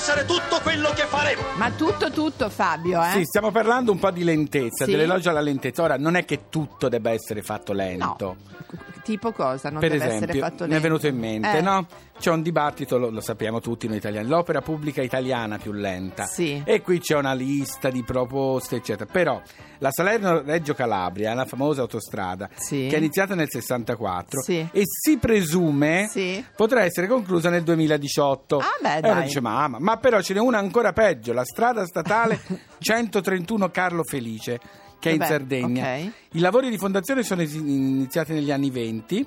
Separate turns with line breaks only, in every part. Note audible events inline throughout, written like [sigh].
Essere tutto quello che faremo!
Ma tutto, tutto, Fabio, eh?
Sì, stiamo parlando un po' di lentezza,
Sì.
dell'elogio alla lentezza. Ora, non è che tutto debba essere fatto lento.
No. Tipo cosa? Non
per
deve
esempio,
essere fatto
mi è
lento.
venuto in mente,
Eh,
no? C'è un dibattito, lo, lo sappiamo tutti noi italiani, l'opera pubblica italiana più lenta.
Sì.
E qui c'è una lista di proposte, eccetera. Però la Salerno-Reggio Calabria, la famosa autostrada,
Sì.
che è iniziata nel 64
Sì.
e si presume potrà essere conclusa nel 2018.
Ah, beh,
E
dai.
dice, ma, ma però ce n'è una ancora peggio, la strada statale [laughs] 131 Carlo Felice, che è in
Vabbè,
Sardegna.
ok.
I lavori di fondazione sono iniziati negli anni 20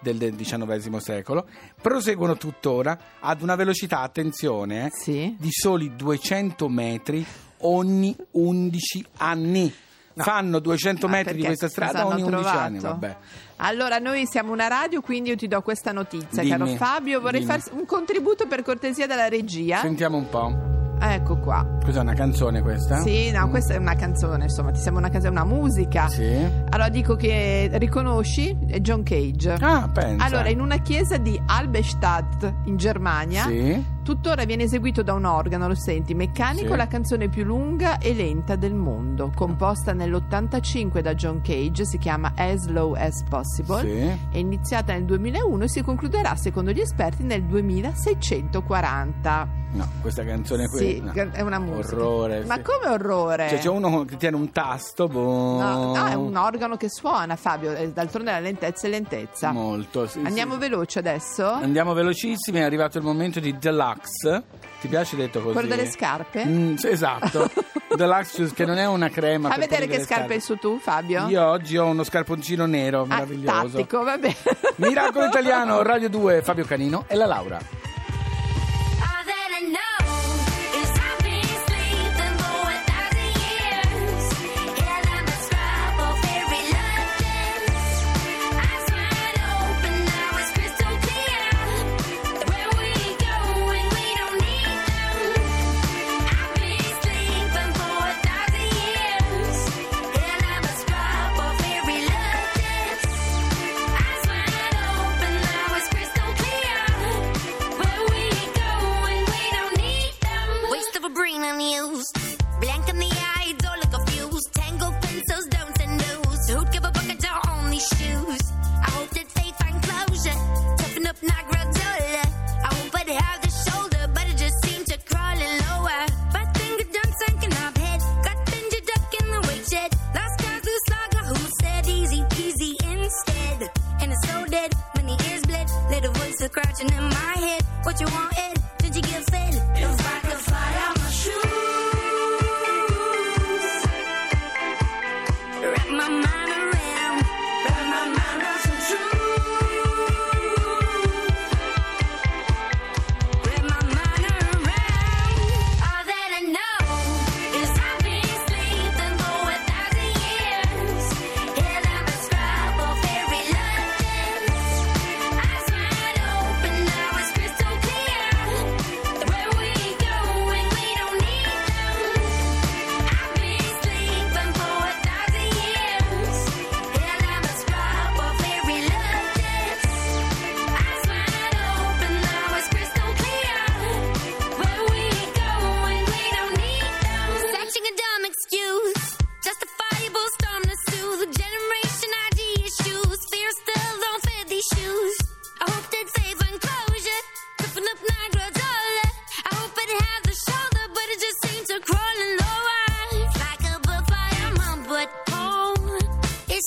del del XIX secolo, proseguono tuttora ad una velocità, attenzione, eh,
Sì.
di soli 200 metri ogni 11 anni. Fanno 200
Ah,
metri di
perché
questa strada
cosa hanno
ogni 11
trovato?
anni, vabbè.
Allora, noi siamo una radio, quindi io ti do questa notizia,
Dimmi,
caro Fabio. Vorrei
dimmi.
fare un contributo per cortesia dalla regia.
Sentiamo un po'.
Ecco qua.
Cos'è una canzone questa?
Sì, no, questa è una canzone, insomma, ti sembra una, casa- una musica.
Sì.
Allora dico che riconosci è John Cage.
Ah, pensa.
Allora, in una chiesa di Albestadt in Germania,
Sì.
tuttora viene eseguito da un organo, lo senti, meccanico,
Sì.
la canzone più lunga e lenta del mondo, composta nell'85 da John Cage, si chiama As Low as Possible.
Sì.
È iniziata nel 2001 e si concluderà, secondo gli esperti, nel 2640.
No, questa canzone qui.
Sì,
no.
è una musica.
Orrore.
Ma
sì.
come orrore?
Cioè, c'è uno che tiene un tasto, boh.
No, no, è un organo che suona, Fabio. D'altronde la lentezza è lentezza.
Molto, sì,
Andiamo
sì.
veloce adesso?
Andiamo velocissimi, è arrivato il momento di Deluxe. Ti piace detto così?
Quello delle scarpe?
Mm, sì, esatto. [laughs] Deluxe che non è una crema.
Fa
per
vedere che scarpe hai su tu, Fabio?
Io oggi ho uno scarponcino nero
Ah,
meraviglioso.
tattico, va bene.
Miracolo [laughs] italiano, Radio 2, Fabio Canino e la Laura.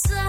sun.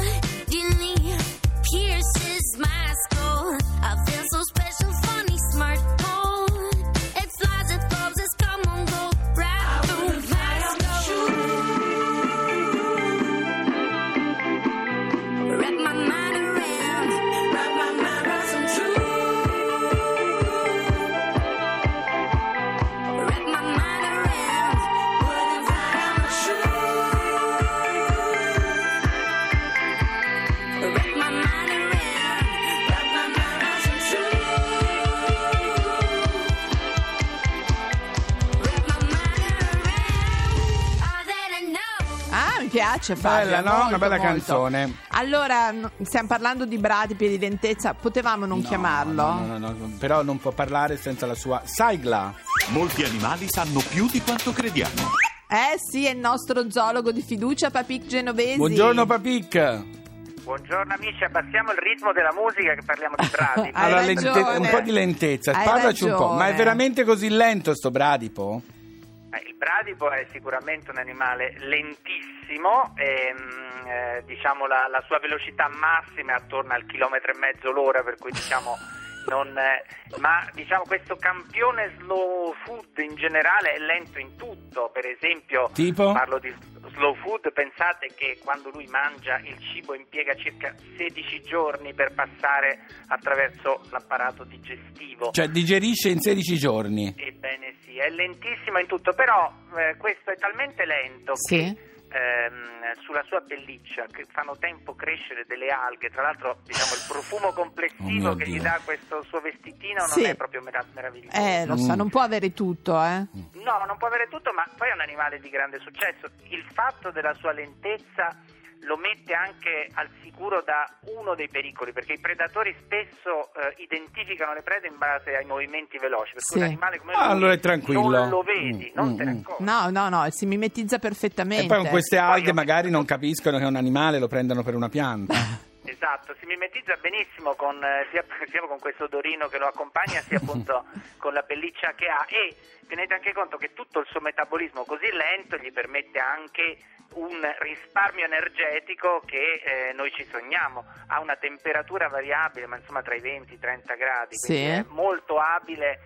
Piace Fabio.
Bella, no?
molto,
Una bella
molto.
canzone.
Allora, no, stiamo parlando di bradipi e di lentezza, potevamo non chiamarlo?
No, no, no, no, però non può parlare senza la sua sigla.
Molti animali sanno più di quanto crediamo.
Eh sì, è il nostro zoologo di fiducia, Papic Genovesi.
Buongiorno Papic.
Buongiorno amici, abbassiamo il ritmo della musica che parliamo di [laughs] bradi.
Hai
Allora,
ragione.
un po' di lentezza,
Hai
parlaci un po'. Ma è
ragione.
veramente così lento sto bradipo?
Eh, Il bradipo è sicuramente un animale lentissimo, ehm, eh, diciamo la, la sua velocità massima è attorno al chilometro e mezzo l'ora, per cui diciamo non, ma diciamo questo campione slow food in generale è lento in tutto, per esempio
Tipo?
parlo di slow food, pensate che quando lui mangia il cibo impiega circa 16 giorni per passare attraverso l'apparato digestivo.
Cioè digerisce in 16 giorni.
Ebbene sì, è lentissimo in tutto, però eh, questo è talmente lento
Sì.
che ehm, sulla sua pelliccia che fanno tempo crescere delle alghe, tra l'altro diciamo il profumo
Oh
complessivo
mio
che gli
Dio.
dà questo suo vestitino
Sì.
non è proprio merav- meraviglioso.
Eh, lo
Mm.
non può avere tutto, eh.
No, non può avere tutto, ma poi è un animale di grande successo. Il fatto della sua lentezza lo mette anche al sicuro da uno dei pericoli, perché i predatori spesso eh, identificano le prede in base ai movimenti veloci, per
Sì.
cui un animale come
Ah,
lui
allora è tranquillo.
non lo vedi,
Mm,
non
mm,
te ne
mm.
accorgi.
No, no, no, si mimetizza perfettamente.
E poi con queste alghe magari non capiscono che è un animale, lo prendono per una pianta. [laughs]
Esatto, si mimetizza benissimo con, eh, sia, [laughs] sia con questo odorino che lo accompagna, sia appunto [laughs] con la pelliccia che ha e tenete anche conto che tutto il suo metabolismo così lento gli permette anche un risparmio energetico che eh, noi ci sogniamo. Ha una temperatura variabile, ma insomma tra i 20 e i 30 gradi, quindi
Sì.
è molto abile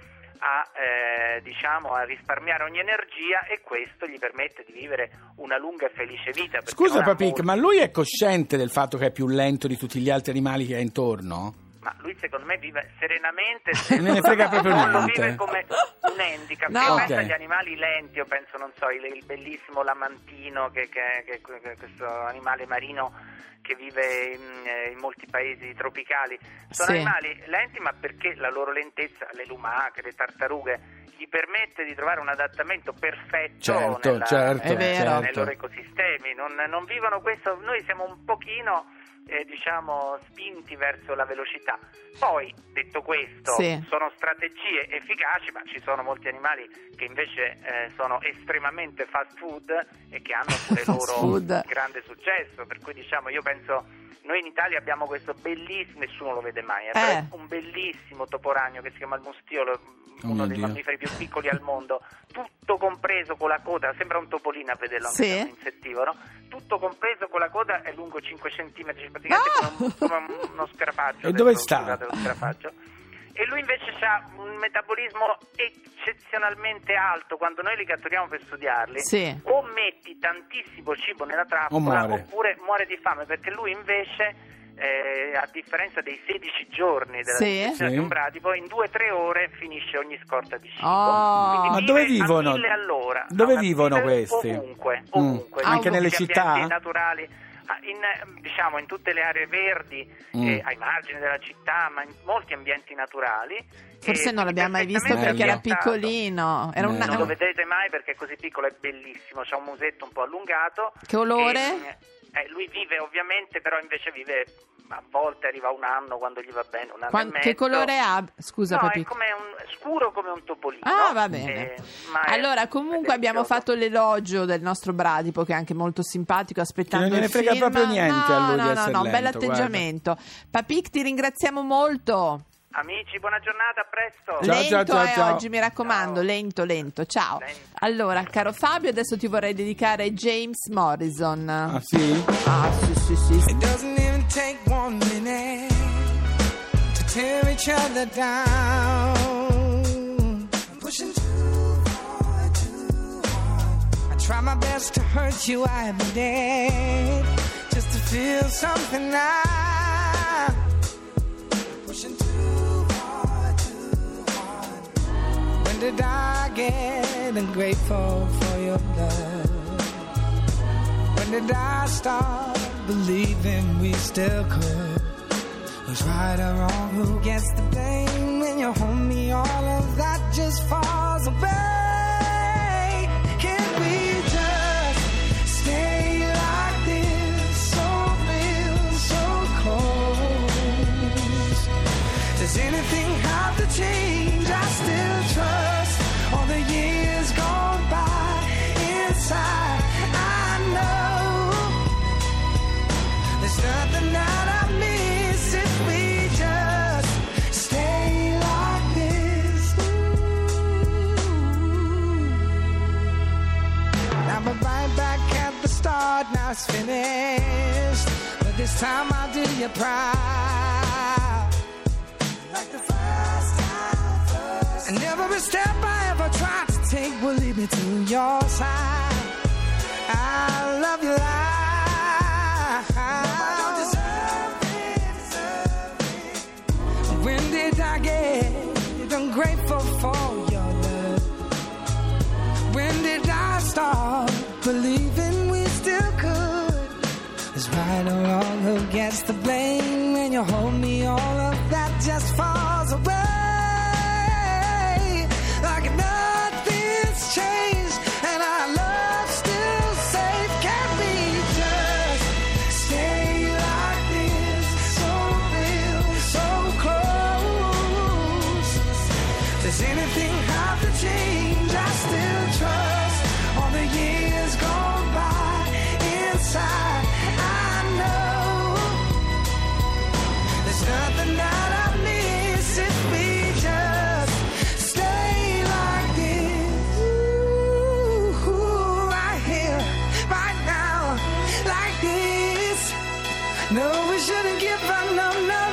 a, eh, diciamo, a risparmiare ogni energia e questo gli permette di vivere una lunga e felice vita.
Scusa Papic,
molti-
ma lui è cosciente del fatto che è più lento di tutti gli altri animali che ha intorno?
Ma lui secondo me vive serenamente. [laughs]
Non ne frega proprio [laughs]
lo
niente.
vive come un handicap.
No.
Io
Ok.
penso agli animali lenti, io penso, non so, il, il bellissimo lamantino, che, che- che- che- questo animale marino che vive in, eh, in molti paesi tropicali. Sono
Sì.
animali lenti, ma perché la loro lentezza, le lumache, le tartarughe, gli permette di trovare un adattamento perfetto
Certo,
nella-
certo,
È vero.
nei
certo.
loro ecosistemi. Non, non vivono questo, noi siamo un pochino eh, diciamo spinti verso la velocità. Poi, detto questo,
Sì.
sono strategie efficaci, ma ci sono molti animali che invece eh, sono estremamente fast food e che hanno pure [laughs] loro
food.
grande successo. Per cui diciamo, io penso, noi in Italia abbiamo questo bellissimo, nessuno lo vede mai, eh,
Eh.
un bellissimo toporagno che si chiama il mustiolo,
Oh
uno dei
Dio.
mammiferi più piccoli al mondo, tutto compreso con la coda, sembra un topolino a vederlo, anche
Sì.
un insettivoro, tutto compreso con la coda è lungo 5 cm, praticamente
Ah!
come, un- come uno scarafaggio.
E dove sta?
E lui invece ha un metabolismo eccezionalmente alto, quando noi li catturiamo per studiarli,
Sì.
o metti tantissimo cibo nella trappola
muore.
oppure muore di fame, perché lui invece... eh, a differenza dei 16 giorni della
Sì.
digestione
Sì.
di un bradipo, in 2-3 ore finisce ogni scorta di cibo.
Oh.
Ma dove vivono? Dove
No,
vivono questi?
Ovunque,
Mm.
ovunque.
Anche
In
nelle città?
naturali, in, eh, diciamo in tutte le aree verdi,
Mm.
eh, ai margini della città, ma in molti ambienti naturali.
Forse
E
non l'abbiamo mai visto perché era piccolino. Era
Eh,
una-
Non
no.
lo vedrete mai perché è così piccolo, è bellissimo, c'ha un musetto un po' allungato.
Che olore?
E, eh, lui vive ovviamente, però invece vive a volte arriva un anno quando gli va bene, un anno
Quan-
e mezzo.
che colore ha? Scusa,
no, è come un scuro come un topolino.
Ah, va bene.
Eh,
Allora, comunque abbiamo fatto l'elogio del nostro Bradipo, che è anche molto simpatico, aspettando
Che non gliene
il
frega
film.
proprio niente
no,
a lui di
no, no,
essere
no, un bel
lento, guarda.
atteggiamento. Papic, ti ringraziamo molto.
Amici, buona giornata, a presto.
Ciao,
lento
ciao,
eh,
ciao.
oggi, mi raccomando,
Ciao.
lento, lento. Ciao.
Lento.
Allora, caro Fabio, adesso ti vorrei dedicare James Morrison.
Ah sì?
Ah, sì, sì, sì.
It doesn't even take one minute to tear each other down. I'm pushing too far, too hard. I try my best to hurt you, be dead just to feel something now. did I get ungrateful for your love? When did I stop believing we still could? Who's right or wrong? Who gets the blame? When you hold me, all of that just falls away. Does anything have to change? It's finished. But this time I'll do you proud. Like the first time, first And every step I ever tried to take will lead me to your side. Believing we still could? Is right or wrong, who gets the blame? When you hold me, all of that just falls away. No, we shouldn't give up. No, no,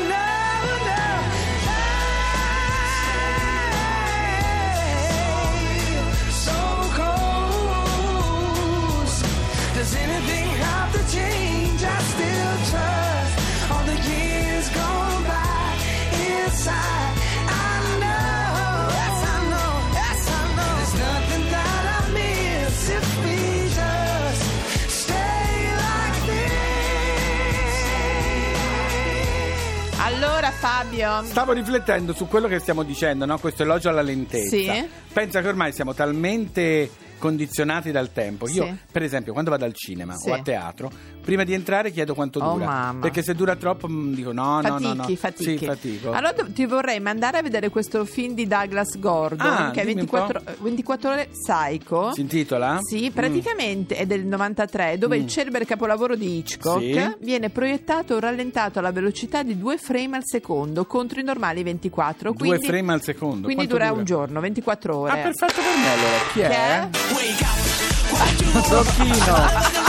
Fabio,
Stavo riflettendo su quello che stiamo dicendo, no? questo elogio alla lentezza.
Sì.
Pensa che ormai siamo talmente condizionati dal tempo. Io,
Sì.
per esempio, quando vado al cinema
Sì.
o a teatro, prima di entrare chiedo quanto
Oh,
dura.
mamma.
Perché se dura troppo mm, dico no, no, no, no.
fatichi, fatichi.
Sì, fatico.
Allora ti vorrei mandare a vedere questo film di Douglas Gordon
Ah,
che è
dimmi un
24, 24 ore Psycho.
Si intitola?
Sì, praticamente è del 93, dove il celebre capolavoro di Hitchcock
Mm. Sì.
viene proiettato o rallentato alla velocità di 2 frame al secondo contro i normali 24.
Due
quindi,
frame al secondo.
Quindi
Quanto
dura, un giorno, 24 ore.
Ah, perfetto per me allora. Chi
Che
è?
è?
Rocchino.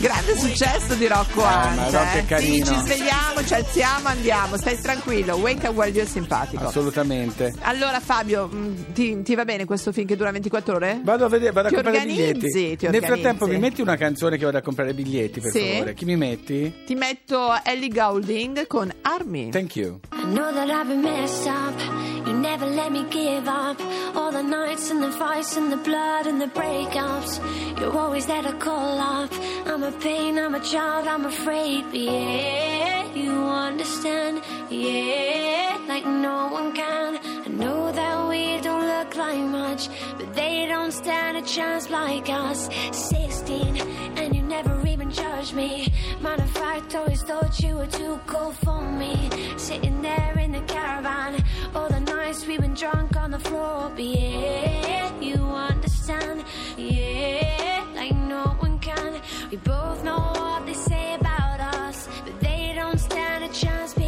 Grande successo di Rocco
Ah, è
eh.
carino.
Sì, ci svegliamo, ci alziamo, andiamo. Stai tranquillo. Wake up while you're simpatico.
Assolutamente.
Allora Fabio, mh, ti, ti va bene questo film che dura 24 ore?
Vado a vedere, vado a
Ti
comprare
organizzi,
biglietti.
ti
Nel frattempo mi metti una canzone che vado a comprare biglietti, per
Sì.
favore. Chi mi metti?
Ti metto Ellie Goulding con Army.
Thank you.
I know that I've been messed up. You never let me give up. All the nights and the fights and the blood and the breakups. You're always there to call up. I'm a pain, I'm a child, I'm afraid. But yeah, you understand. Yeah, like no one can. I know that we don't look like much, but they don't stand a chance like us. 16, and you never even judged me. Matter of fact, always thought you were too cool for me. Sitting there in the caravan, all the nights we been drunk on the floor. But yeah, you understand, yeah, like no one can. We both know what they say about us, but they don't stand a chance.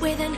with an